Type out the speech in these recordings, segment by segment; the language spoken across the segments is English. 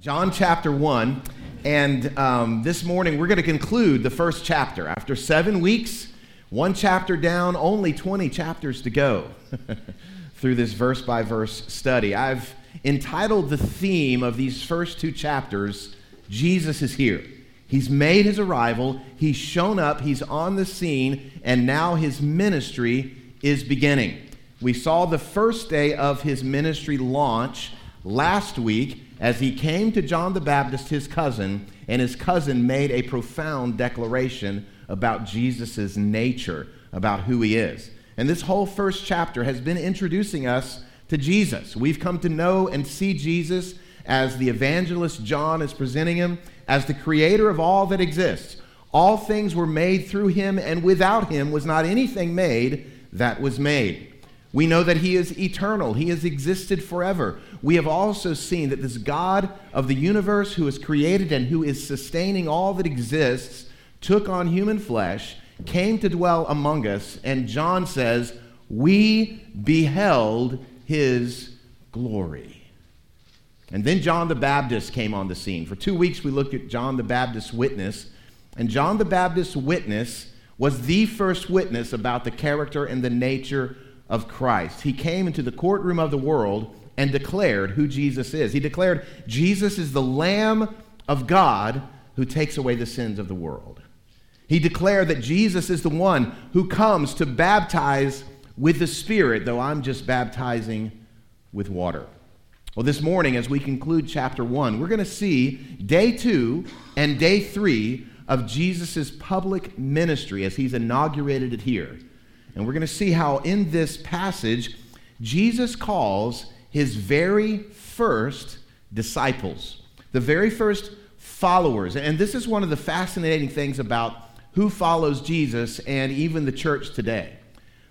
John chapter 1. And um, this morning we're going to conclude the first chapter. After seven weeks, one chapter down, only 20 chapters to go through this verse by verse study. I've entitled the theme of these first two chapters, Jesus is Here. He's made his arrival, he's shown up, he's on the scene, and now his ministry is beginning. We saw the first day of his ministry launch last week as he came to John the Baptist, his cousin, and his cousin made a profound declaration about Jesus' nature, about who he is. And this whole first chapter has been introducing us to Jesus. We've come to know and see Jesus as the evangelist John is presenting him, as the creator of all that exists. All things were made through him, and without him was not anything made that was made. We know that He is eternal, He has existed forever. We have also seen that this God of the universe, who has created and who is sustaining all that exists, took on human flesh, came to dwell among us, and John says, We beheld His glory. And then John the Baptist came on the scene. For two weeks, we looked at John the Baptist's witness, and John the Baptist's witness was the first witness about the character and the nature of Christ. He came into the courtroom of the world and declared who Jesus is. He declared Jesus is the Lamb of God who takes away the sins of the world. He declared that Jesus is the one who comes to baptize with the Spirit, though I'm just baptizing with water. Well, this morning, as we conclude chapter one, we're going to see day two and day three of Jesus' public ministry as he's inaugurated it here. And we're going to see how in this passage, Jesus calls his very first disciples, the very first followers. And this is one of the fascinating things about who follows Jesus and even the church today.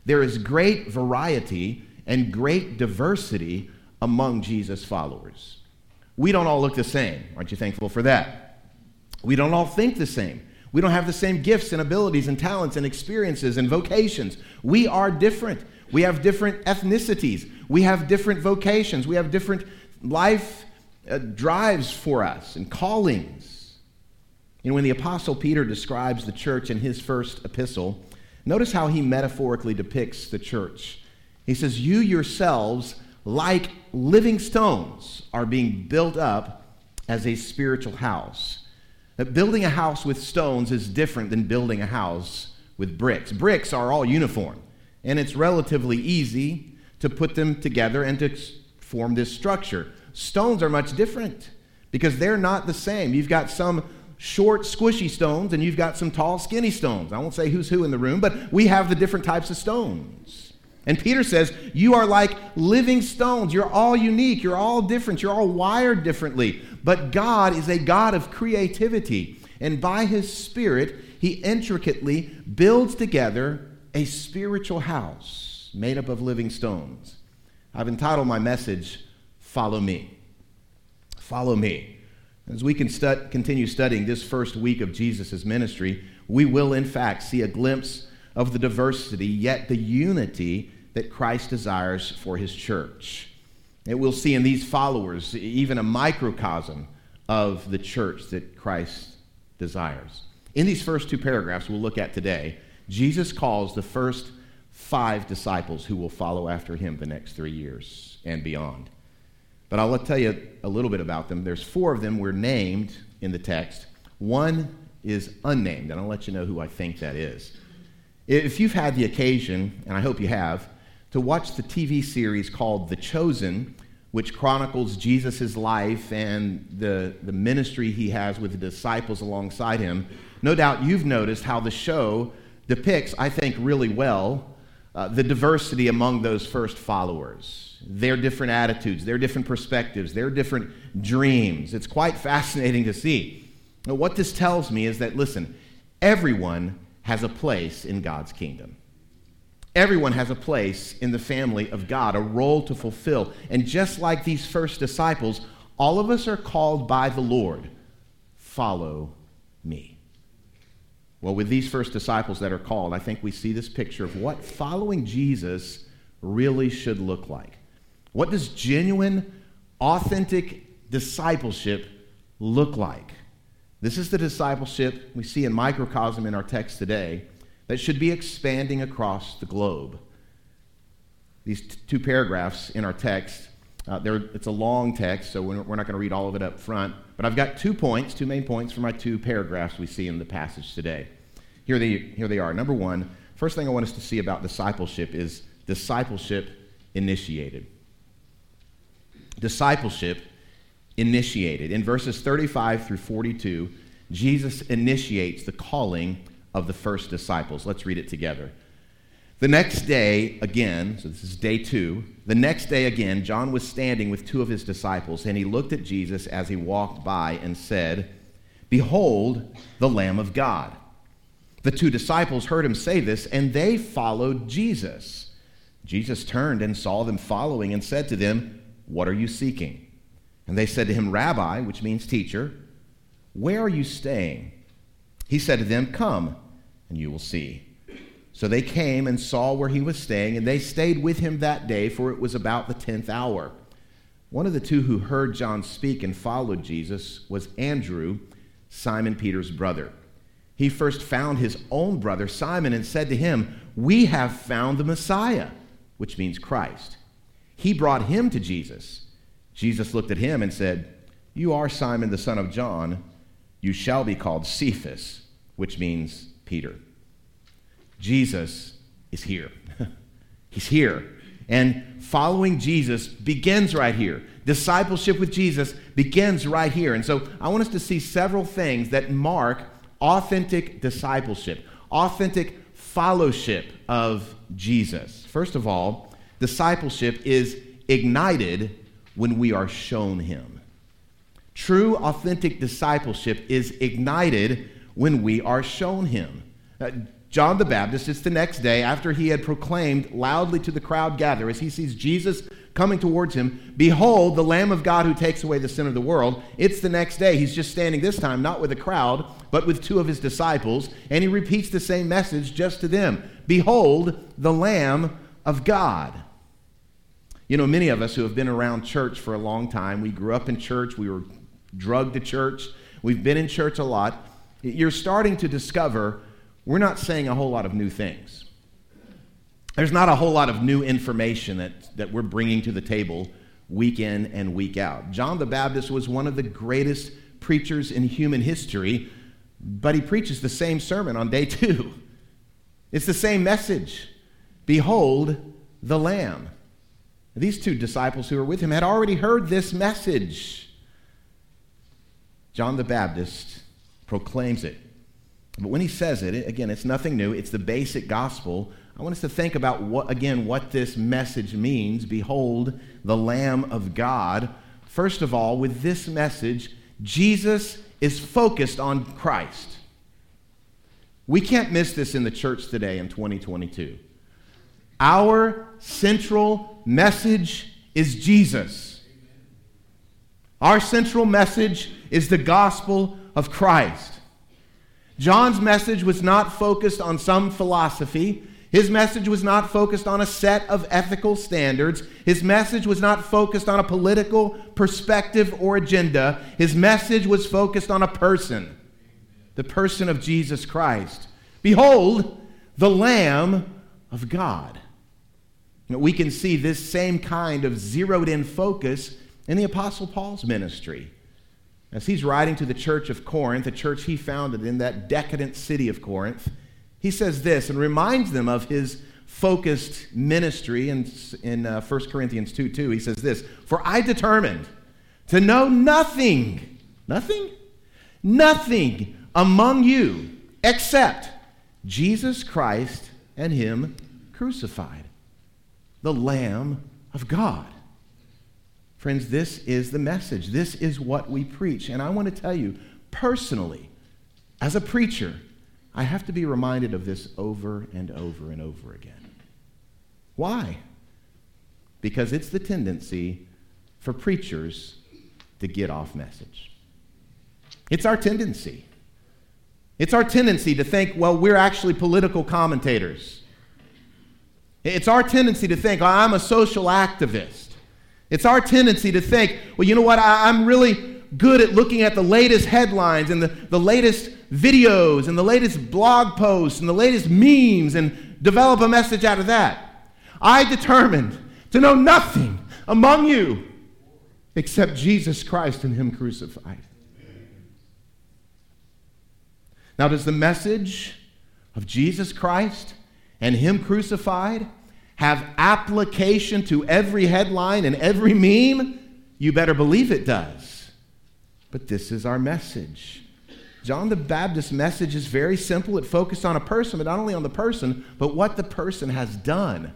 There is great variety and great diversity among Jesus' followers. We don't all look the same. Aren't you thankful for that? We don't all think the same. We don't have the same gifts and abilities and talents and experiences and vocations. We are different. We have different ethnicities. We have different vocations. We have different life uh, drives for us and callings. You know, when the Apostle Peter describes the church in his first epistle, notice how he metaphorically depicts the church. He says, You yourselves, like living stones, are being built up as a spiritual house that building a house with stones is different than building a house with bricks. Bricks are all uniform, and it's relatively easy to put them together and to form this structure. Stones are much different because they're not the same. You've got some short, squishy stones, and you've got some tall, skinny stones. I won't say who's who in the room, but we have the different types of stones. And Peter says, You are like living stones. You're all unique. You're all different. You're all wired differently. But God is a God of creativity. And by his Spirit, he intricately builds together a spiritual house made up of living stones. I've entitled my message, Follow Me. Follow Me. As we can continue studying this first week of Jesus' ministry, we will, in fact, see a glimpse of the diversity, yet the unity that Christ desires for his church. It will see in these followers even a microcosm of the church that Christ desires. In these first two paragraphs we'll look at today, Jesus calls the first five disciples who will follow after him the next three years and beyond. But I'll tell you a little bit about them. There's four of them were named in the text. One is unnamed, and I'll let you know who I think that is. If you've had the occasion, and I hope you have, to watch the TV series called The Chosen, which chronicles Jesus' life and the, the ministry he has with the disciples alongside him. No doubt you've noticed how the show depicts, I think, really well uh, the diversity among those first followers, their different attitudes, their different perspectives, their different dreams. It's quite fascinating to see. What this tells me is that, listen, everyone has a place in God's kingdom. Everyone has a place in the family of God, a role to fulfill. And just like these first disciples, all of us are called by the Lord follow me. Well, with these first disciples that are called, I think we see this picture of what following Jesus really should look like. What does genuine, authentic discipleship look like? This is the discipleship we see in microcosm in our text today that should be expanding across the globe. These t- two paragraphs in our text, uh, it's a long text, so we're, we're not going to read all of it up front, but I've got two points, two main points for my two paragraphs we see in the passage today. Here they, here they are. Number one, first thing I want us to see about discipleship is discipleship initiated. Discipleship initiated. In verses 35 through 42, Jesus initiates the calling of the first disciples. Let's read it together. The next day, again, so this is day two, the next day again, John was standing with two of his disciples, and he looked at Jesus as he walked by and said, Behold, the Lamb of God. The two disciples heard him say this, and they followed Jesus. Jesus turned and saw them following and said to them, What are you seeking? And they said to him, Rabbi, which means teacher, where are you staying? He said to them, Come, and you will see. So they came and saw where he was staying, and they stayed with him that day, for it was about the tenth hour. One of the two who heard John speak and followed Jesus was Andrew, Simon Peter's brother. He first found his own brother Simon and said to him, We have found the Messiah, which means Christ. He brought him to Jesus. Jesus looked at him and said, You are Simon the son of John. You shall be called Cephas, which means Peter. Jesus is here. He's here. And following Jesus begins right here. Discipleship with Jesus begins right here. And so I want us to see several things that mark authentic discipleship, authentic fellowship of Jesus. First of all, discipleship is ignited when we are shown him. True, authentic discipleship is ignited when we are shown him. Uh, John the Baptist, it's the next day after he had proclaimed loudly to the crowd gather as he sees Jesus coming towards him, Behold, the Lamb of God who takes away the sin of the world. It's the next day. He's just standing this time, not with a crowd, but with two of his disciples, and he repeats the same message just to them Behold, the Lamb of God. You know, many of us who have been around church for a long time, we grew up in church, we were drugged the church, we've been in church a lot. You're starting to discover we're not saying a whole lot of new things. There's not a whole lot of new information that, that we're bringing to the table week in and week out. John the Baptist was one of the greatest preachers in human history, but he preaches the same sermon on day two. It's the same message Behold the Lamb. These two disciples who were with him had already heard this message. John the Baptist proclaims it. But when he says it, again, it's nothing new, it's the basic gospel. I want us to think about what, again, what this message means. Behold, the Lamb of God. First of all, with this message, Jesus is focused on Christ. We can't miss this in the church today in 2022. Our central message is Jesus. Our central message is the gospel of Christ. John's message was not focused on some philosophy. His message was not focused on a set of ethical standards. His message was not focused on a political perspective or agenda. His message was focused on a person, the person of Jesus Christ. Behold, the Lamb of God. Know, we can see this same kind of zeroed in focus in the Apostle Paul's ministry. As he's writing to the church of Corinth, a church he founded in that decadent city of Corinth, he says this and reminds them of his focused ministry in, in uh, 1 Corinthians 2 2. He says this For I determined to know nothing, nothing, nothing among you except Jesus Christ and Him crucified the Lamb of God. Friends, this is the message. This is what we preach. And I want to tell you, personally, as a preacher, I have to be reminded of this over and over and over again. Why? Because it's the tendency for preachers to get off message. It's our tendency. It's our tendency to think, well, we're actually political commentators. It's our tendency to think, I'm a social activist. It's our tendency to think, well, you know what, I, am really good at looking at the latest headlines and the, the latest videos and the latest blog posts and the latest memes and develop a message out of that. I determined to know nothing among you except Jesus Christ and Him crucified. Now, does the message of Jesus Christ and Him crucified have application to every headline and every meme? You better believe it does. But this is our message. John the Baptist's message is very simple. It focused on a person, but not only on the person, but what the person has done.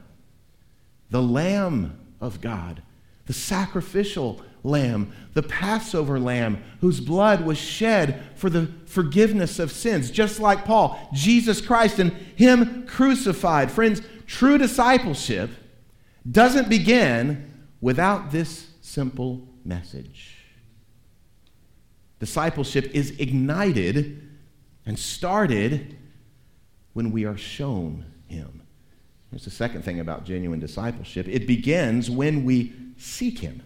The Lamb of God, the sacrificial lamb, the Passover lamb, whose blood was shed for the forgiveness of sins, just like Paul, Jesus Christ and Him crucified. Friends, true discipleship doesn't begin without this simple message. Discipleship is ignited and started when we are shown Him. Here's the second thing about genuine discipleship it begins when we seek Him.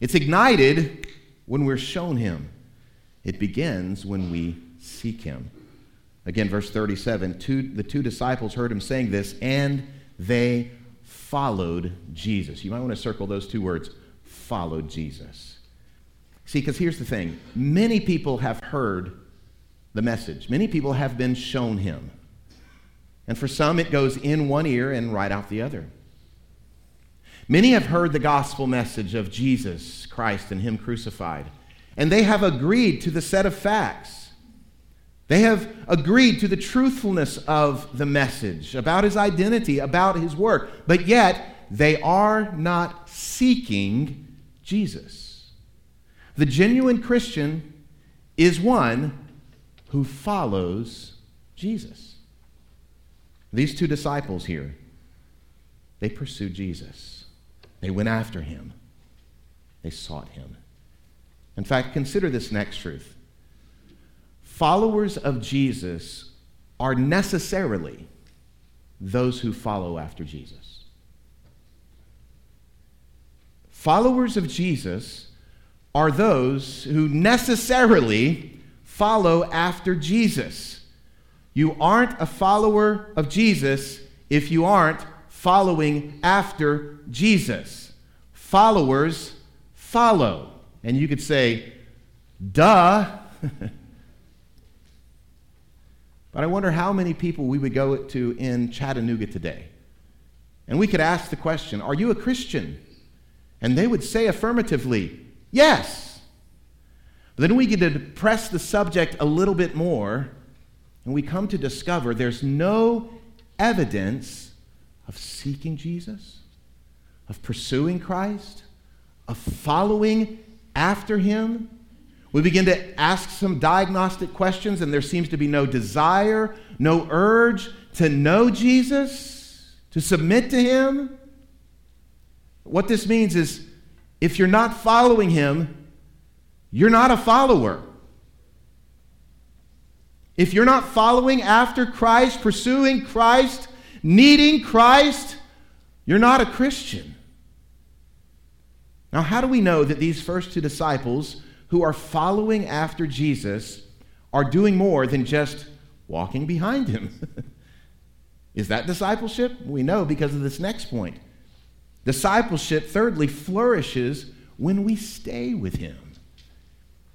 It's ignited when we're shown him. It begins when we seek him. Again, verse 37 two, the two disciples heard him saying this, and they followed Jesus. You might want to circle those two words followed Jesus. See, because here's the thing many people have heard the message, many people have been shown him. And for some, it goes in one ear and right out the other. Many have heard the gospel message of Jesus Christ and Him crucified, and they have agreed to the set of facts. They have agreed to the truthfulness of the message about His identity, about His work, but yet they are not seeking Jesus. The genuine Christian is one who follows Jesus. These two disciples here, they pursued Jesus. They went after him, they sought him. In fact, consider this next truth followers of Jesus are necessarily those who follow after Jesus. Followers of Jesus are those who necessarily follow after Jesus. You aren't a follower of Jesus if you aren't following after Jesus. Followers follow. And you could say, duh. but I wonder how many people we would go to in Chattanooga today. And we could ask the question, Are you a Christian? And they would say affirmatively, Yes. But then we get to press the subject a little bit more, and we come to discover there's no evidence of seeking Jesus, of pursuing Christ, of following after Him. We begin to ask some diagnostic questions, and there seems to be no desire, no urge to know Jesus, to submit to Him. What this means is if you're not following Him, you're not a follower. If you're not following after Christ, pursuing Christ, needing Christ, you're not a Christian. Now, how do we know that these first two disciples who are following after Jesus are doing more than just walking behind him? Is that discipleship? We know because of this next point. Discipleship, thirdly, flourishes when we stay with him.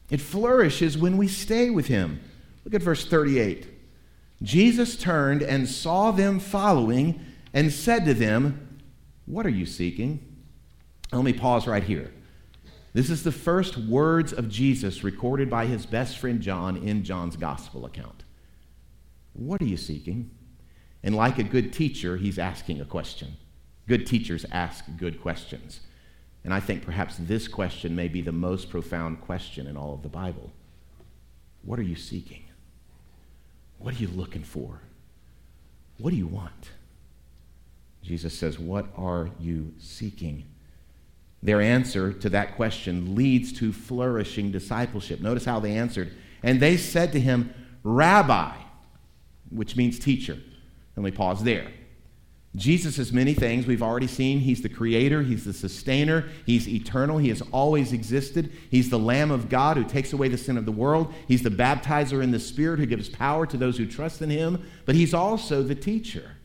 It flourishes when we stay with him. Look at verse 38. Jesus turned and saw them following and said to them, What are you seeking? Let me pause right here. This is the first words of Jesus recorded by his best friend John in John's gospel account. What are you seeking? And like a good teacher, he's asking a question. Good teachers ask good questions. And I think perhaps this question may be the most profound question in all of the Bible. What are you seeking? What are you looking for? What do you want? Jesus says, What are you seeking? Their answer to that question leads to flourishing discipleship. Notice how they answered. And they said to him, Rabbi, which means teacher. And we pause there. Jesus is many things we've already seen. He's the creator, He's the sustainer, He's eternal, He has always existed. He's the Lamb of God who takes away the sin of the world. He's the baptizer in the Spirit who gives power to those who trust in Him, but He's also the teacher.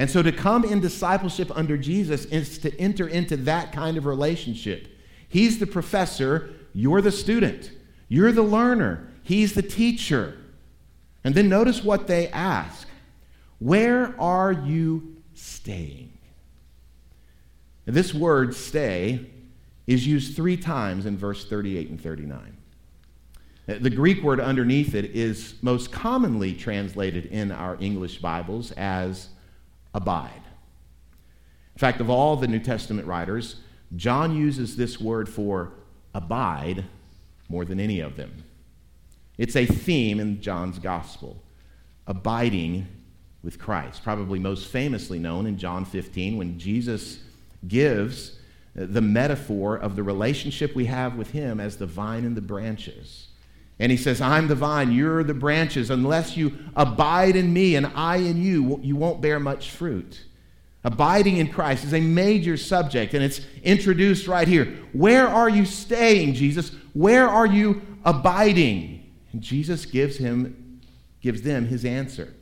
And so to come in discipleship under Jesus is to enter into that kind of relationship. He's the professor, you're the student. You're the learner, He's the teacher. And then notice what they ask Where are you staying? This word stay is used three times in verse 38 and 39. The Greek word underneath it is most commonly translated in our English Bibles as abide. In fact, of all the New Testament writers, John uses this word for abide more than any of them. It's a theme in John's gospel abiding with Christ, probably most famously known in John 15 when Jesus gives the metaphor of the relationship we have with Him as the vine and the branches. And he says, I'm the vine, you're the branches. Unless you abide in me and I in you, you won't bear much fruit. Abiding in Christ is a major subject, and it's introduced right here. Where are you staying, Jesus? Where are you abiding? And Jesus gives him gives them his answer.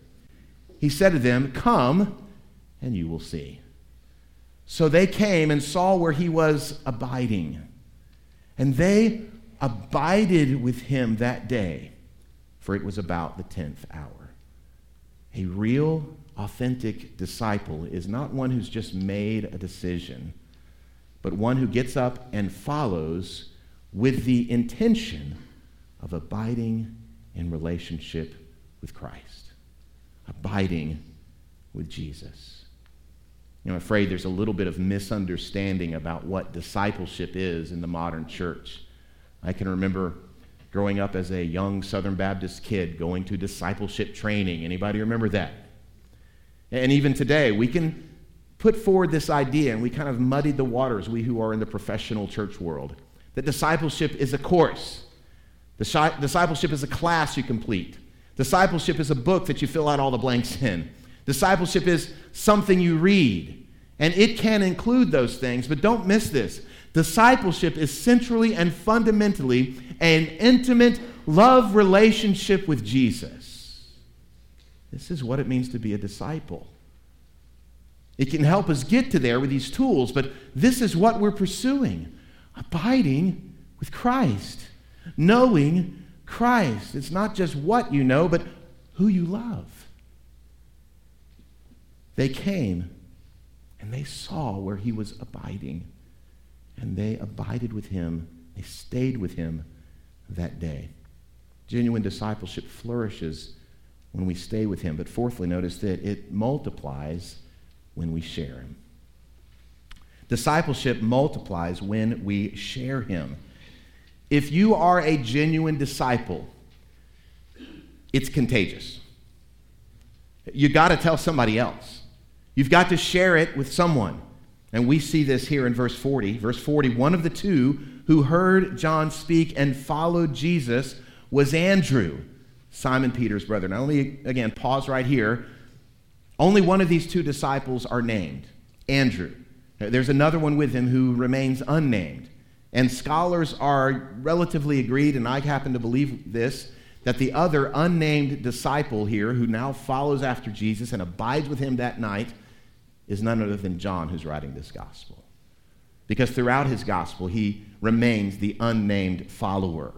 He said to them, "Come, and you will see." So they came and saw where he was abiding. And they abided with him that day, for it was about the 10th hour. A real authentic disciple is not one who's just made a decision, but one who gets up and follows with the intention of abiding in relationship with Christ, abiding with Jesus. I'm afraid there's a little bit of misunderstanding about what discipleship is in the modern church. I can remember growing up as a young Southern Baptist kid going to discipleship training. Anybody remember that? And even today, we can put forward this idea, and we kind of muddied the waters, we who are in the professional church world, that discipleship is a course. Discipleship is a class you complete. Discipleship is a book that you fill out all the blanks in. Discipleship is something you read. And it can include those things, but don't miss this. Discipleship is centrally and fundamentally an intimate love relationship with Jesus. This is what it means to be a disciple. It can help us get to there with these tools, but this is what we're pursuing abiding with Christ, knowing Christ. It's not just what you know, but who you love. They came and they saw where he was abiding and they abided with him. They stayed with him that day. Genuine discipleship flourishes when we stay with him. But fourthly, notice that it multiplies when we share him. Discipleship multiplies when we share him. If you are a genuine disciple, it's contagious. You've got to tell somebody else. You've got to share it with someone. And we see this here in verse 40. Verse 40 one of the two who heard John speak and followed Jesus was Andrew, Simon Peter's brother. Now, let me again pause right here. Only one of these two disciples are named Andrew. There's another one with him who remains unnamed. And scholars are relatively agreed, and I happen to believe this, that the other unnamed disciple here, who now follows after Jesus and abides with him that night, is none other than John who's writing this gospel. Because throughout his gospel, he remains the unnamed follower.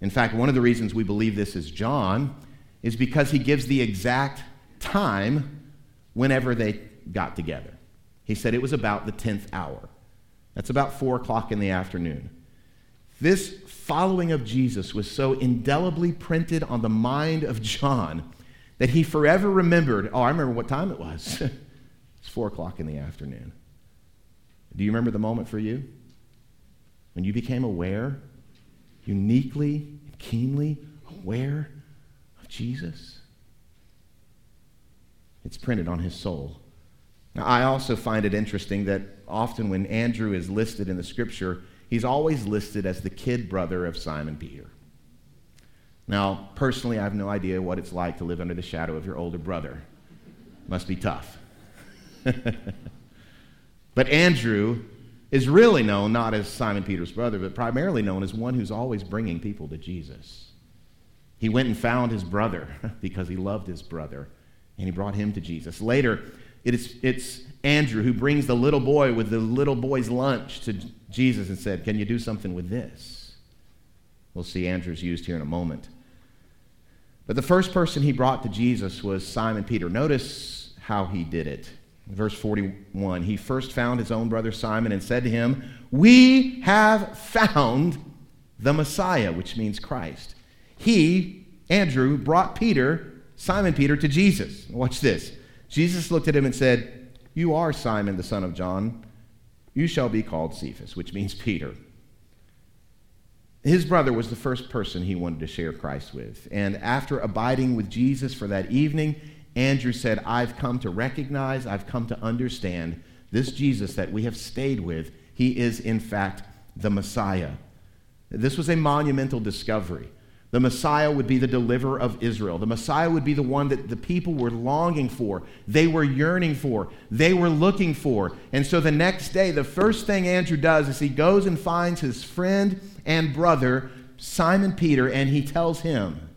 In fact, one of the reasons we believe this is John is because he gives the exact time whenever they got together. He said it was about the 10th hour. That's about 4 o'clock in the afternoon. This following of Jesus was so indelibly printed on the mind of John that he forever remembered oh, I remember what time it was. It's four o'clock in the afternoon. Do you remember the moment for you? When you became aware, uniquely, keenly aware of Jesus? It's printed on his soul. Now, I also find it interesting that often when Andrew is listed in the scripture, he's always listed as the kid brother of Simon Peter. Now, personally, I have no idea what it's like to live under the shadow of your older brother. Must be tough. but Andrew is really known not as Simon Peter's brother, but primarily known as one who's always bringing people to Jesus. He went and found his brother because he loved his brother, and he brought him to Jesus. Later, it's, it's Andrew who brings the little boy with the little boy's lunch to Jesus and said, Can you do something with this? We'll see Andrew's used here in a moment. But the first person he brought to Jesus was Simon Peter. Notice how he did it. Verse 41 He first found his own brother Simon and said to him, We have found the Messiah, which means Christ. He, Andrew, brought Peter, Simon Peter, to Jesus. Watch this. Jesus looked at him and said, You are Simon, the son of John. You shall be called Cephas, which means Peter. His brother was the first person he wanted to share Christ with. And after abiding with Jesus for that evening, Andrew said, I've come to recognize, I've come to understand this Jesus that we have stayed with. He is, in fact, the Messiah. This was a monumental discovery. The Messiah would be the deliverer of Israel. The Messiah would be the one that the people were longing for, they were yearning for, they were looking for. And so the next day, the first thing Andrew does is he goes and finds his friend and brother, Simon Peter, and he tells him,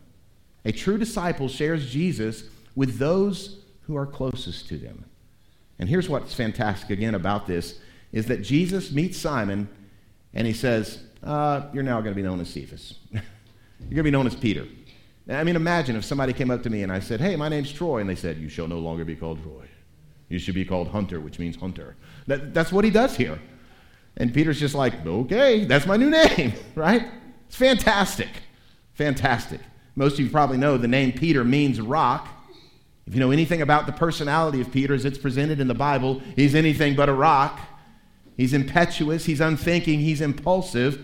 a true disciple shares Jesus with those who are closest to them. And here's what's fantastic again about this is that Jesus meets Simon and he says, uh, You're now going to be known as Cephas. You're going to be known as Peter. I mean, imagine if somebody came up to me and I said, Hey, my name's Troy. And they said, You shall no longer be called Troy. You should be called Hunter, which means hunter. That, that's what he does here. And Peter's just like, Okay, that's my new name, right? It's fantastic. Fantastic. Most of you probably know the name Peter means rock. If you know anything about the personality of Peter as it's presented in the Bible, he's anything but a rock. He's impetuous, he's unthinking, he's impulsive.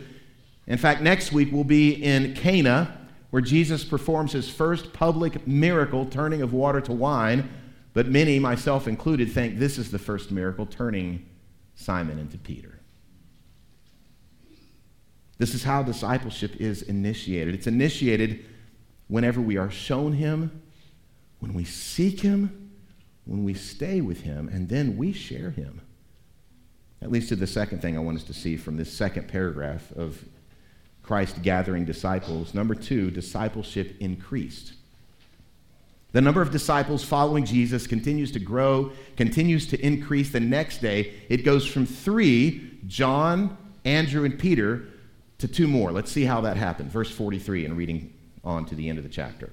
In fact, next week we'll be in Cana, where Jesus performs his first public miracle, turning of water to wine. But many, myself included, think this is the first miracle, turning Simon into Peter. This is how discipleship is initiated. It's initiated whenever we are shown him when we seek Him, when we stay with Him, and then we share Him. At least to the second thing I want us to see from this second paragraph of Christ gathering disciples. Number two, discipleship increased. The number of disciples following Jesus continues to grow, continues to increase. The next day, it goes from three, John, Andrew, and Peter, to two more. Let's see how that happened. Verse 43, and reading on to the end of the chapter.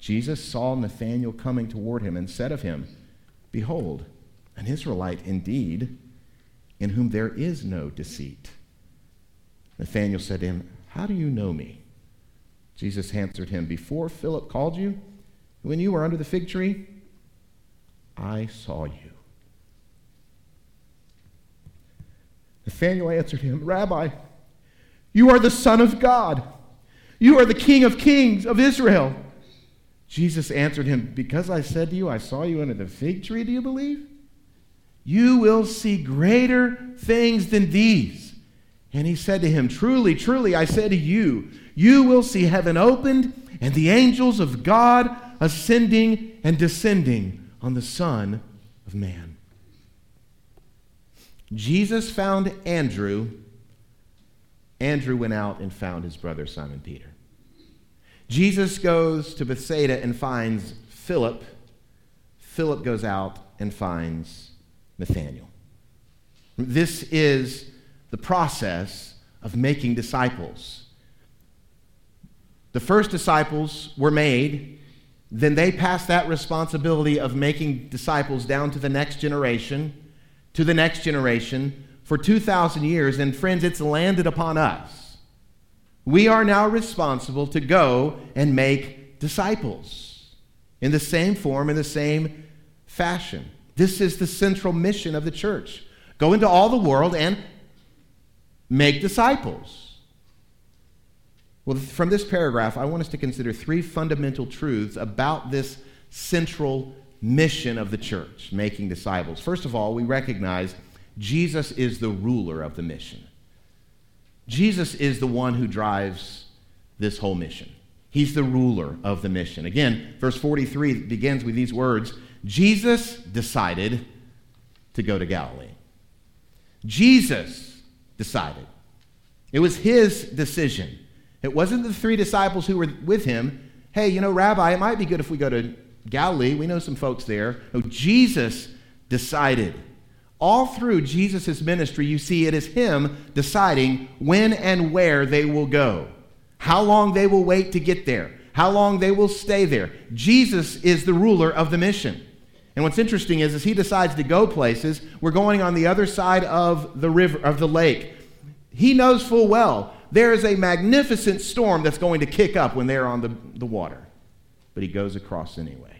Jesus saw Nathanael coming toward him and said of him, Behold, an Israelite indeed, in whom there is no deceit. Nathanael said to him, How do you know me? Jesus answered him, Before Philip called you, when you were under the fig tree, I saw you. Nathanael answered him, Rabbi, you are the Son of God. You are the King of kings of Israel. Jesus answered him, Because I said to you, I saw you under the fig tree, do you believe? You will see greater things than these. And he said to him, Truly, truly, I say to you, you will see heaven opened and the angels of God ascending and descending on the Son of Man. Jesus found Andrew. Andrew went out and found his brother Simon Peter. Jesus goes to Bethsaida and finds Philip. Philip goes out and finds Nathanael. This is the process of making disciples. The first disciples were made, then they passed that responsibility of making disciples down to the next generation, to the next generation for 2,000 years. And friends, it's landed upon us we are now responsible to go and make disciples in the same form, in the same fashion. This is the central mission of the church. Go into all the world and make disciples. Well, from this paragraph, I want us to consider three fundamental truths about this central mission of the church, making disciples. First of all, we recognize Jesus is the ruler of the mission. Jesus is the one who drives this whole mission. He's the ruler of the mission. Again, verse 43 begins with these words Jesus decided to go to Galilee. Jesus decided. It was his decision. It wasn't the three disciples who were with him. Hey, you know, Rabbi, it might be good if we go to Galilee. We know some folks there. No, Jesus decided. All through Jesus' ministry, you see it is him deciding when and where they will go, how long they will wait to get there, how long they will stay there. Jesus is the ruler of the mission. And what's interesting is, as he decides to go places, we're going on the other side of the river, of the lake. He knows full well there is a magnificent storm that's going to kick up when they're on the, the water. But he goes across anyway.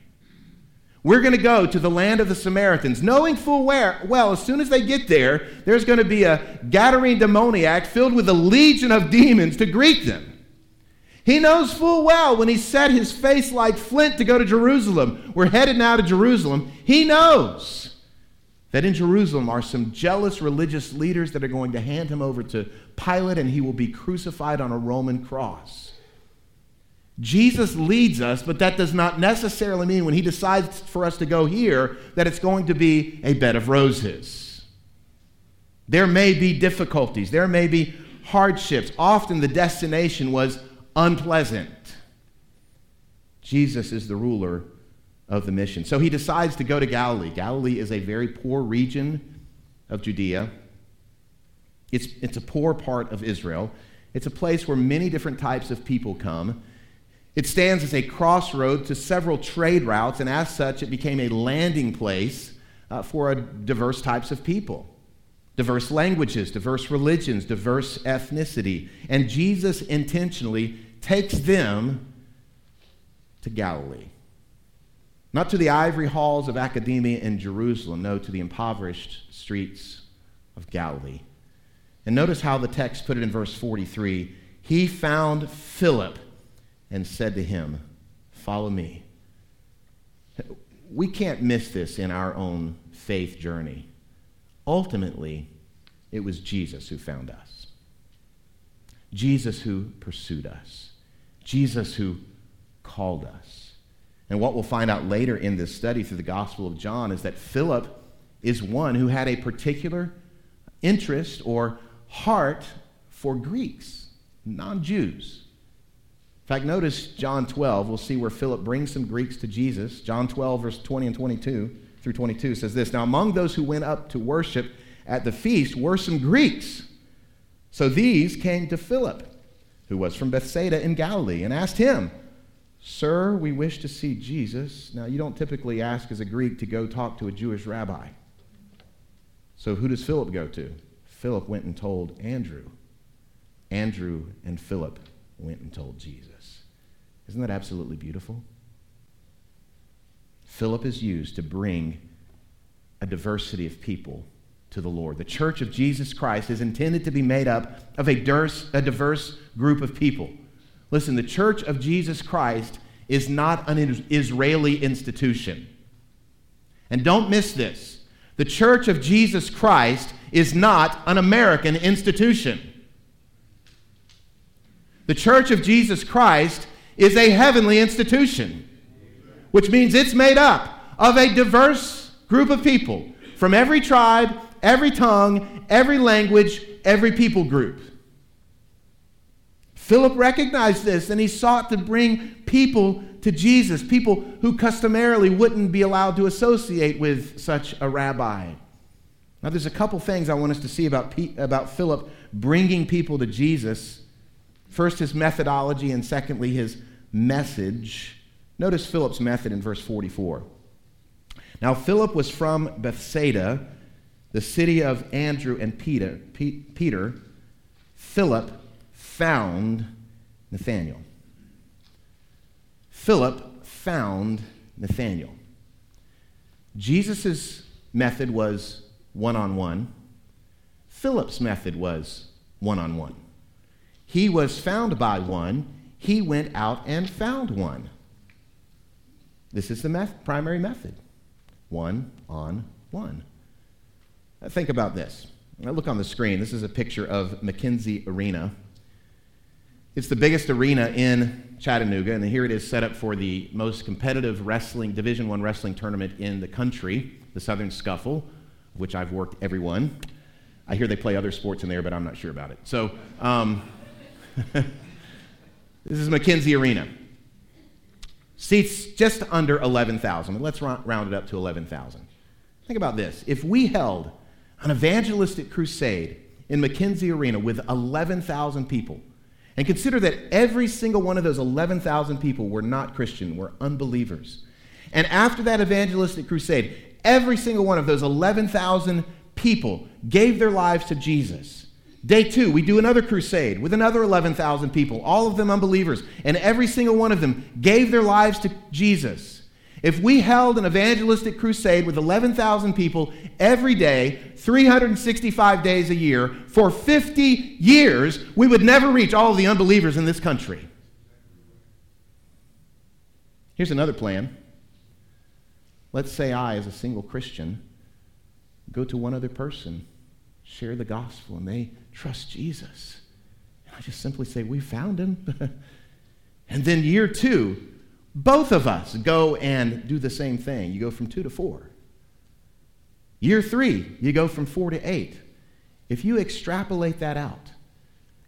We're going to go to the land of the Samaritans, knowing full well, as soon as they get there, there's going to be a Gadarene demoniac filled with a legion of demons to greet them. He knows full well when he set his face like flint to go to Jerusalem. We're headed now to Jerusalem. He knows that in Jerusalem are some jealous religious leaders that are going to hand him over to Pilate and he will be crucified on a Roman cross. Jesus leads us, but that does not necessarily mean when he decides for us to go here that it's going to be a bed of roses. There may be difficulties, there may be hardships. Often the destination was unpleasant. Jesus is the ruler of the mission. So he decides to go to Galilee. Galilee is a very poor region of Judea. It's, it's a poor part of Israel. It's a place where many different types of people come. It stands as a crossroad to several trade routes, and as such, it became a landing place uh, for diverse types of people diverse languages, diverse religions, diverse ethnicity. And Jesus intentionally takes them to Galilee. Not to the ivory halls of academia in Jerusalem, no, to the impoverished streets of Galilee. And notice how the text put it in verse 43 He found Philip and said to him, Follow me. We can't miss this in our own faith journey. Ultimately, it was Jesus who found us, Jesus who pursued us, Jesus who called us. And what we'll find out later in this study through the Gospel of John is that Philip is one who had a particular interest or heart for Greeks, non Jews fact, notice John 12. We'll see where Philip brings some Greeks to Jesus. John 12, verse 20 and 22 through 22 says this Now, among those who went up to worship at the feast were some Greeks. So these came to Philip, who was from Bethsaida in Galilee, and asked him, Sir, we wish to see Jesus. Now, you don't typically ask as a Greek to go talk to a Jewish rabbi. So who does Philip go to? Philip went and told Andrew. Andrew and Philip went and told Jesus. Isn't that absolutely beautiful? Philip is used to bring a diversity of people to the Lord. The church of Jesus Christ is intended to be made up of a diverse, a diverse group of people. Listen, the church of Jesus Christ is not an Israeli institution. And don't miss this. The church of Jesus Christ is not an American institution. The church of Jesus Christ is a heavenly institution, which means it's made up of a diverse group of people from every tribe, every tongue, every language, every people group. Philip recognized this and he sought to bring people to Jesus, people who customarily wouldn't be allowed to associate with such a rabbi. Now, there's a couple things I want us to see about, P- about Philip bringing people to Jesus. First, his methodology, and secondly, his message. Notice Philip's method in verse 44. Now, Philip was from Bethsaida, the city of Andrew and Peter. P- Peter. Philip found Nathanael. Philip found Nathanael. Jesus' method was one on one, Philip's method was one on one. He was found by one, he went out and found one. This is the meth- primary method one on one. Think about this. Now look on the screen. This is a picture of McKenzie Arena. It's the biggest arena in Chattanooga, and here it is set up for the most competitive wrestling, Division One wrestling tournament in the country, the Southern Scuffle, which I've worked every one. I hear they play other sports in there, but I'm not sure about it. So, um, this is McKenzie Arena. Seats just under 11,000. Let's round it up to 11,000. Think about this. If we held an evangelistic crusade in McKenzie Arena with 11,000 people, and consider that every single one of those 11,000 people were not Christian, were unbelievers. And after that evangelistic crusade, every single one of those 11,000 people gave their lives to Jesus. Day two, we do another crusade with another 11,000 people, all of them unbelievers, and every single one of them gave their lives to Jesus. If we held an evangelistic crusade with 11,000 people every day, 365 days a year, for 50 years, we would never reach all of the unbelievers in this country. Here's another plan. Let's say I, as a single Christian, go to one other person, share the gospel, and they trust Jesus. And I just simply say, We found him. and then year two, both of us go and do the same thing. You go from two to four. Year three, you go from four to eight. If you extrapolate that out,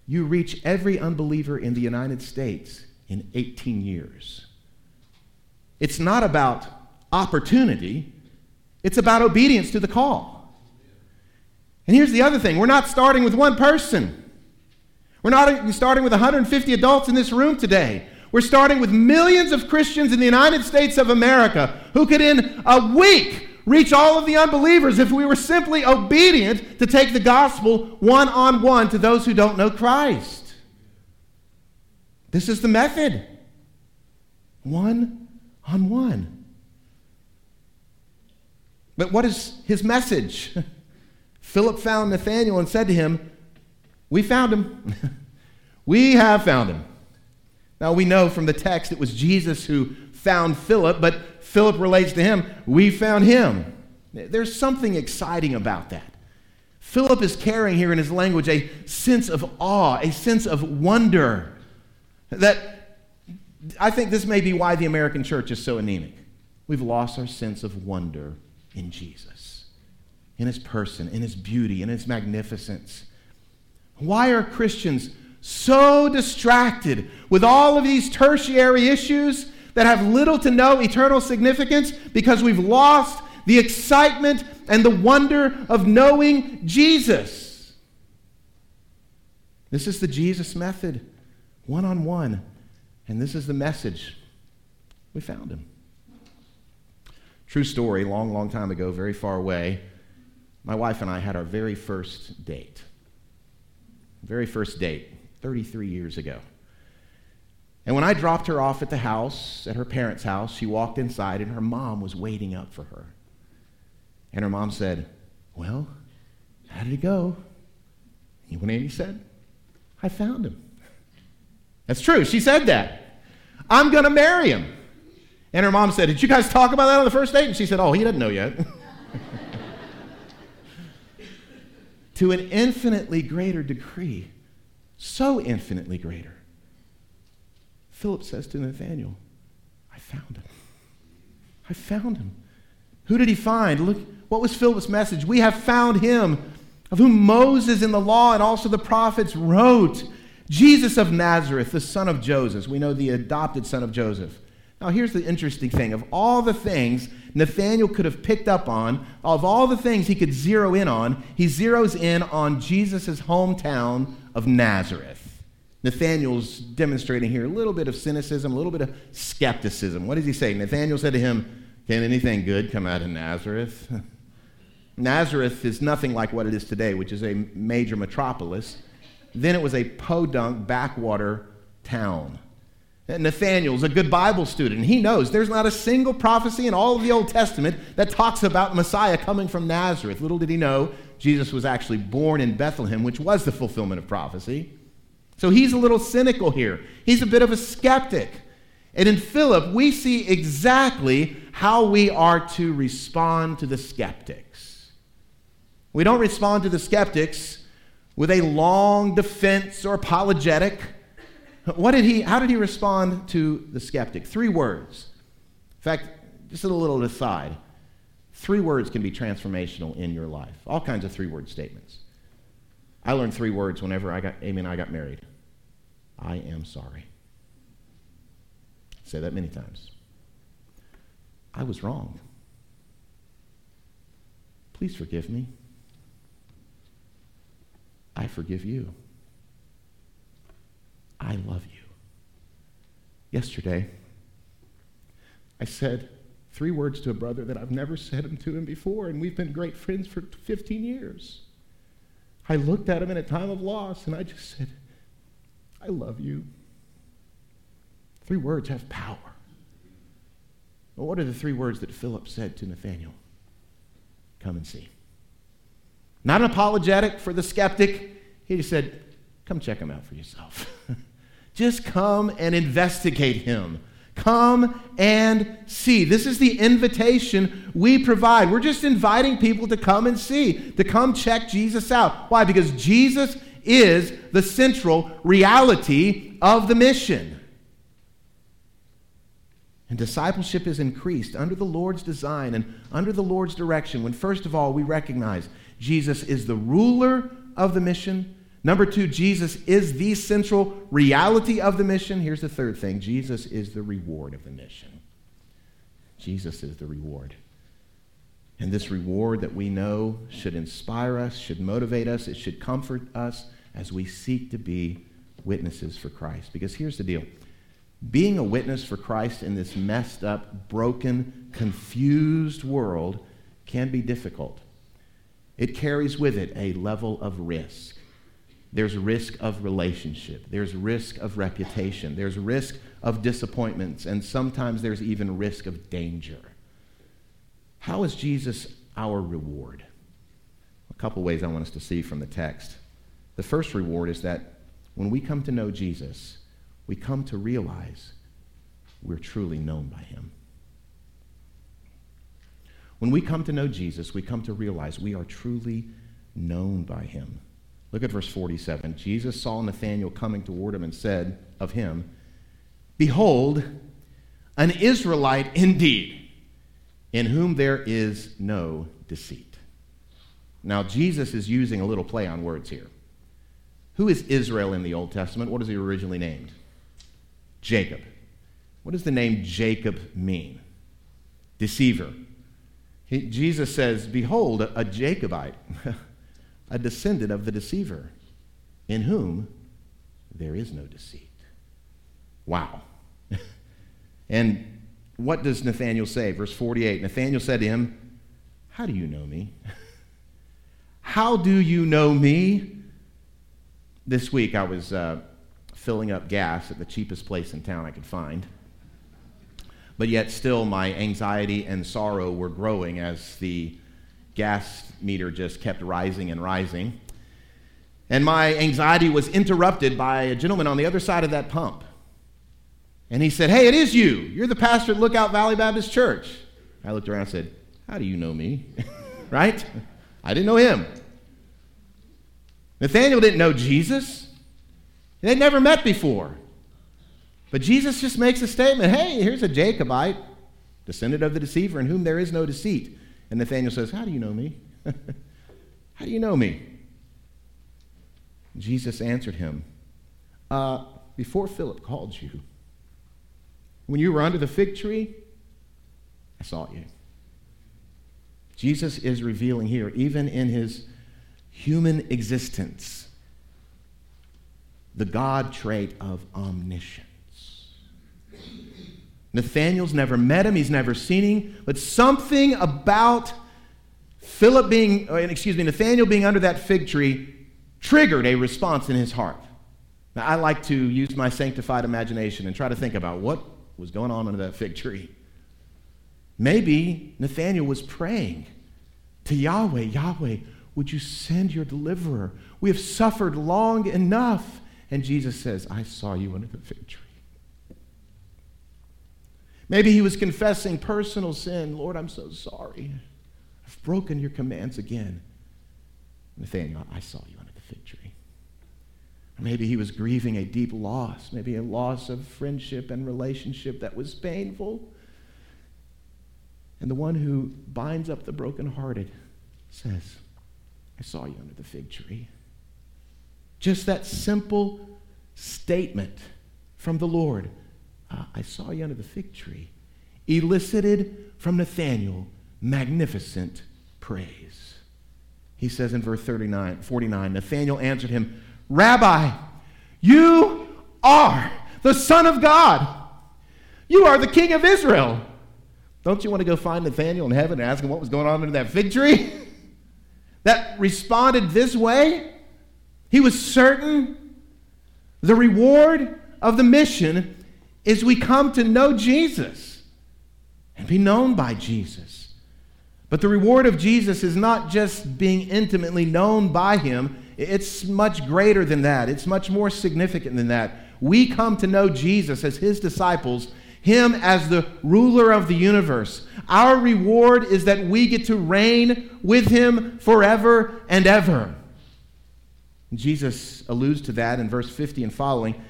you reach every unbeliever in the United States in 18 years. It's not about opportunity, it's about obedience to the call. And here's the other thing we're not starting with one person. We're not starting with 150 adults in this room today. We're starting with millions of Christians in the United States of America who could, in a week, reach all of the unbelievers if we were simply obedient to take the gospel one on one to those who don't know Christ. This is the method one on one. But what is his message? Philip found Nathanael and said to him, We found him. we have found him. Now we know from the text it was Jesus who found Philip, but Philip relates to him, we found him. There's something exciting about that. Philip is carrying here in his language a sense of awe, a sense of wonder. That I think this may be why the American church is so anemic. We've lost our sense of wonder in Jesus, in his person, in his beauty, in his magnificence. Why are Christians so distracted with all of these tertiary issues that have little to no eternal significance because we've lost the excitement and the wonder of knowing Jesus. This is the Jesus method, one on one. And this is the message. We found him. True story, long, long time ago, very far away. My wife and I had our very first date. Very first date. 33 years ago. And when I dropped her off at the house, at her parents' house, she walked inside and her mom was waiting up for her. And her mom said, Well, how did it go? You know what Andy said? I found him. That's true. She said that. I'm going to marry him. And her mom said, Did you guys talk about that on the first date? And she said, Oh, he doesn't know yet. to an infinitely greater degree, so infinitely greater. Philip says to Nathanael, I found him. I found him. Who did he find? Look, what was Philip's message? We have found him, of whom Moses in the law and also the prophets wrote. Jesus of Nazareth, the son of Joseph. We know the adopted son of Joseph. Now, here's the interesting thing. Of all the things Nathanael could have picked up on, of all the things he could zero in on, he zeroes in on Jesus' hometown of Nazareth. Nathanael's demonstrating here a little bit of cynicism, a little bit of skepticism. What does he say? Nathanael said to him, Can anything good come out of Nazareth? Nazareth is nothing like what it is today, which is a major metropolis. Then it was a podunk backwater town. Nathaniel's a good Bible student. He knows there's not a single prophecy in all of the Old Testament that talks about Messiah coming from Nazareth. Little did he know Jesus was actually born in Bethlehem, which was the fulfillment of prophecy. So he's a little cynical here. He's a bit of a skeptic. And in Philip, we see exactly how we are to respond to the skeptics. We don't respond to the skeptics with a long defense or apologetic. What did he, how did he respond to the skeptic? Three words. In fact, just a little aside. Three words can be transformational in your life. All kinds of three word statements. I learned three words whenever I got, Amy and I got married. I am sorry. Say that many times. I was wrong. Please forgive me. I forgive you. I love you. Yesterday, I said three words to a brother that I've never said them to him before, and we've been great friends for 15 years. I looked at him in a time of loss, and I just said, I love you. Three words have power. What are the three words that Philip said to Nathanael? Come and see. Not an apologetic for the skeptic. He just said, Come check him out for yourself. just come and investigate him. Come and see. This is the invitation we provide. We're just inviting people to come and see, to come check Jesus out. Why? Because Jesus is the central reality of the mission. And discipleship is increased under the Lord's design and under the Lord's direction when, first of all, we recognize Jesus is the ruler of the mission. Number two, Jesus is the central reality of the mission. Here's the third thing Jesus is the reward of the mission. Jesus is the reward. And this reward that we know should inspire us, should motivate us, it should comfort us as we seek to be witnesses for Christ. Because here's the deal being a witness for Christ in this messed up, broken, confused world can be difficult. It carries with it a level of risk. There's risk of relationship. There's risk of reputation. There's risk of disappointments. And sometimes there's even risk of danger. How is Jesus our reward? A couple ways I want us to see from the text. The first reward is that when we come to know Jesus, we come to realize we're truly known by him. When we come to know Jesus, we come to realize we are truly known by him. Look at verse 47. Jesus saw Nathanael coming toward him and said of him, Behold, an Israelite indeed in whom there is no deceit. Now, Jesus is using a little play on words here. Who is Israel in the Old Testament? What is he originally named? Jacob. What does the name Jacob mean? Deceiver. He, Jesus says, Behold, a, a Jacobite, a descendant of the deceiver, in whom there is no deceit. Wow. and what does Nathanael say? Verse 48 Nathanael said to him, How do you know me? How do you know me? This week I was uh, filling up gas at the cheapest place in town I could find. But yet, still, my anxiety and sorrow were growing as the gas meter just kept rising and rising. And my anxiety was interrupted by a gentleman on the other side of that pump. And he said, Hey, it is you. You're the pastor at Lookout Valley Baptist Church. I looked around and said, How do you know me? right? I didn't know him. Nathaniel didn't know Jesus, they'd never met before. But Jesus just makes a statement Hey, here's a Jacobite, descendant of the deceiver, in whom there is no deceit. And Nathaniel says, How do you know me? How do you know me? Jesus answered him, uh, Before Philip called you, when you were under the fig tree, I saw you. Jesus is revealing here, even in his human existence, the God trait of omniscience. Nathaniel's never met him, he's never seen him, but something about Philip being, uh, excuse me, Nathaniel being under that fig tree triggered a response in his heart. Now, I like to use my sanctified imagination and try to think about what was going on under that fig tree. Maybe Nathanael was praying to Yahweh Yahweh, would you send your deliverer? We have suffered long enough. And Jesus says, I saw you under the fig tree. Maybe he was confessing personal sin. Lord, I'm so sorry. Broken your commands again. Nathaniel, I saw you under the fig tree. Or maybe he was grieving a deep loss, maybe a loss of friendship and relationship that was painful. And the one who binds up the brokenhearted says, I saw you under the fig tree. Just that simple statement from the Lord, uh, I saw you under the fig tree, elicited from Nathanael magnificent praise. He says in verse 39, 49, Nathanael answered him, Rabbi, you are the Son of God. You are the King of Israel. Don't you want to go find Nathanael in heaven and ask him what was going on under that fig tree? that responded this way? He was certain the reward of the mission is we come to know Jesus and be known by Jesus. But the reward of Jesus is not just being intimately known by him, it's much greater than that. It's much more significant than that. We come to know Jesus as his disciples, him as the ruler of the universe. Our reward is that we get to reign with him forever and ever. Jesus alludes to that in verse 50 and following.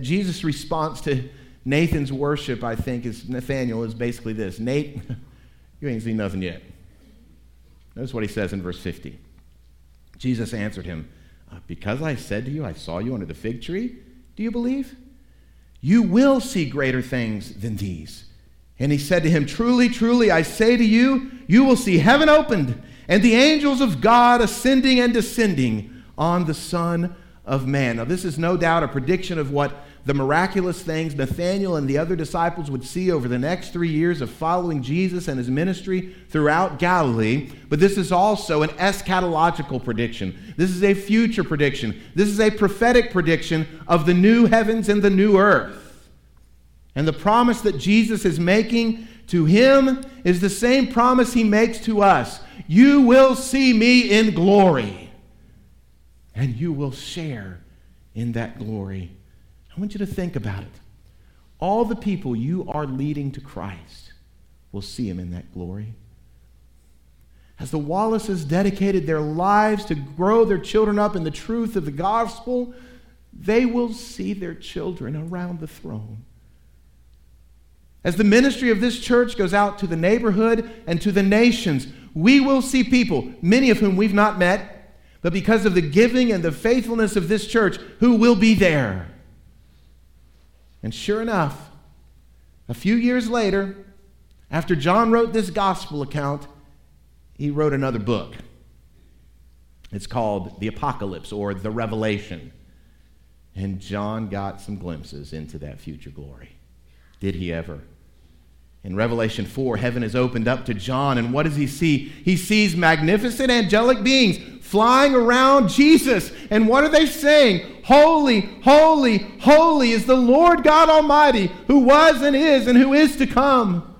Jesus' response to Nathan's worship, I think, is Nathaniel is basically this Nate, you ain't seen nothing yet. Notice what he says in verse 50. Jesus answered him, uh, Because I said to you, I saw you under the fig tree, do you believe? You will see greater things than these. And he said to him, Truly, truly, I say to you, you will see heaven opened and the angels of God ascending and descending on the Son of Man. Now, this is no doubt a prediction of what the miraculous things Nathanael and the other disciples would see over the next three years of following Jesus and his ministry throughout Galilee. But this is also an eschatological prediction. This is a future prediction. This is a prophetic prediction of the new heavens and the new earth. And the promise that Jesus is making to him is the same promise he makes to us You will see me in glory, and you will share in that glory. I want you to think about it. All the people you are leading to Christ will see him in that glory. As the Wallaces dedicated their lives to grow their children up in the truth of the gospel, they will see their children around the throne. As the ministry of this church goes out to the neighborhood and to the nations, we will see people, many of whom we've not met, but because of the giving and the faithfulness of this church, who will be there. And sure enough, a few years later, after John wrote this gospel account, he wrote another book. It's called The Apocalypse or The Revelation. And John got some glimpses into that future glory. Did he ever? In Revelation 4, heaven is opened up to John, and what does he see? He sees magnificent angelic beings flying around Jesus. And what are they saying? Holy, holy, holy is the Lord God Almighty, who was and is and who is to come.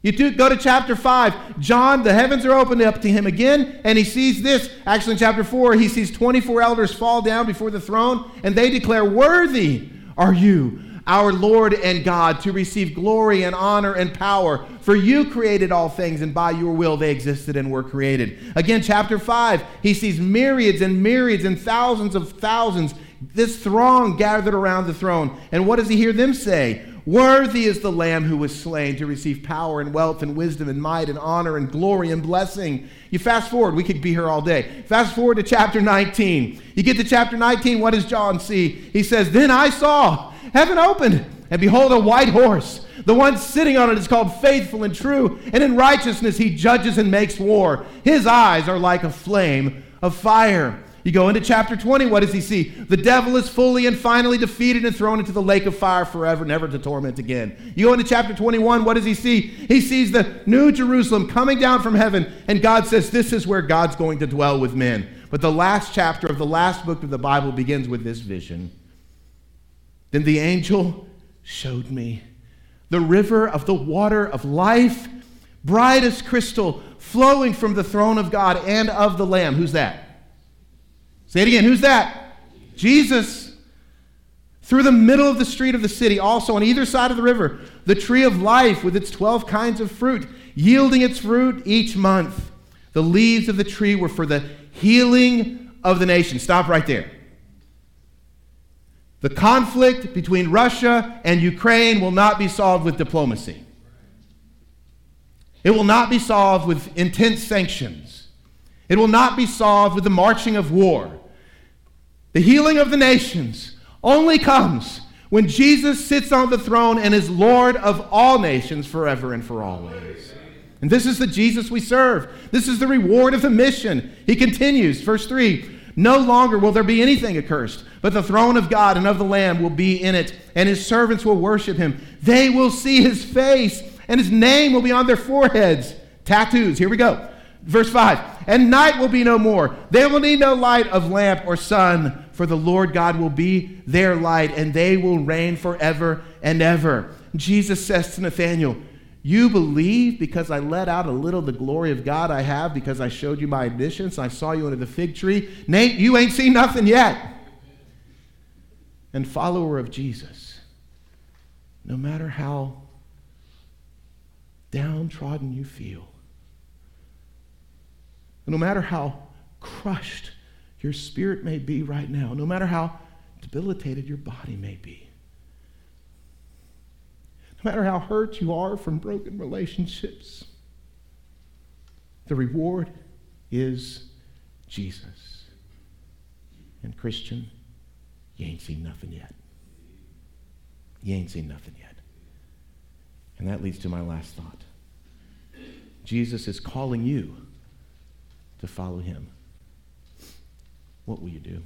You do, go to chapter 5. John, the heavens are opened up to him again, and he sees this. Actually, in chapter 4, he sees 24 elders fall down before the throne, and they declare, Worthy are you our Lord and God, to receive glory and honor and power. For you created all things, and by your will they existed and were created. Again, chapter 5, he sees myriads and myriads and thousands of thousands, this throng gathered around the throne. And what does he hear them say? Worthy is the Lamb who was slain to receive power and wealth and wisdom and might and honor and glory and blessing. You fast forward, we could be here all day. Fast forward to chapter 19. You get to chapter 19, what does John see? He says, Then I saw heaven opened, and behold, a white horse. The one sitting on it is called faithful and true, and in righteousness he judges and makes war. His eyes are like a flame of fire. You go into chapter 20, what does he see? The devil is fully and finally defeated and thrown into the lake of fire forever, never to torment again. You go into chapter 21, what does he see? He sees the new Jerusalem coming down from heaven, and God says, This is where God's going to dwell with men. But the last chapter of the last book of the Bible begins with this vision. Then the angel showed me the river of the water of life, bright as crystal, flowing from the throne of God and of the Lamb. Who's that? Say it again. Who's that? Jesus. Through the middle of the street of the city, also on either side of the river, the tree of life with its 12 kinds of fruit, yielding its fruit each month. The leaves of the tree were for the healing of the nation. Stop right there. The conflict between Russia and Ukraine will not be solved with diplomacy. It will not be solved with intense sanctions. It will not be solved with the marching of war. The healing of the nations only comes when Jesus sits on the throne and is Lord of all nations forever and for always. And this is the Jesus we serve. This is the reward of the mission. He continues, verse 3 No longer will there be anything accursed, but the throne of God and of the Lamb will be in it, and his servants will worship him. They will see his face, and his name will be on their foreheads. Tattoos, here we go. Verse 5 And night will be no more. They will need no light of lamp or sun, for the Lord God will be their light, and they will reign forever and ever. Jesus says to Nathanael, you believe because I let out a little the glory of God I have because I showed you my additions. I saw you under the fig tree. Nate, you ain't seen nothing yet. And follower of Jesus, no matter how downtrodden you feel, no matter how crushed your spirit may be right now, no matter how debilitated your body may be, no matter how hurt you are from broken relationships, the reward is Jesus. And Christian, you ain't seen nothing yet. You ain't seen nothing yet. And that leads to my last thought. Jesus is calling you to follow him. What will you do?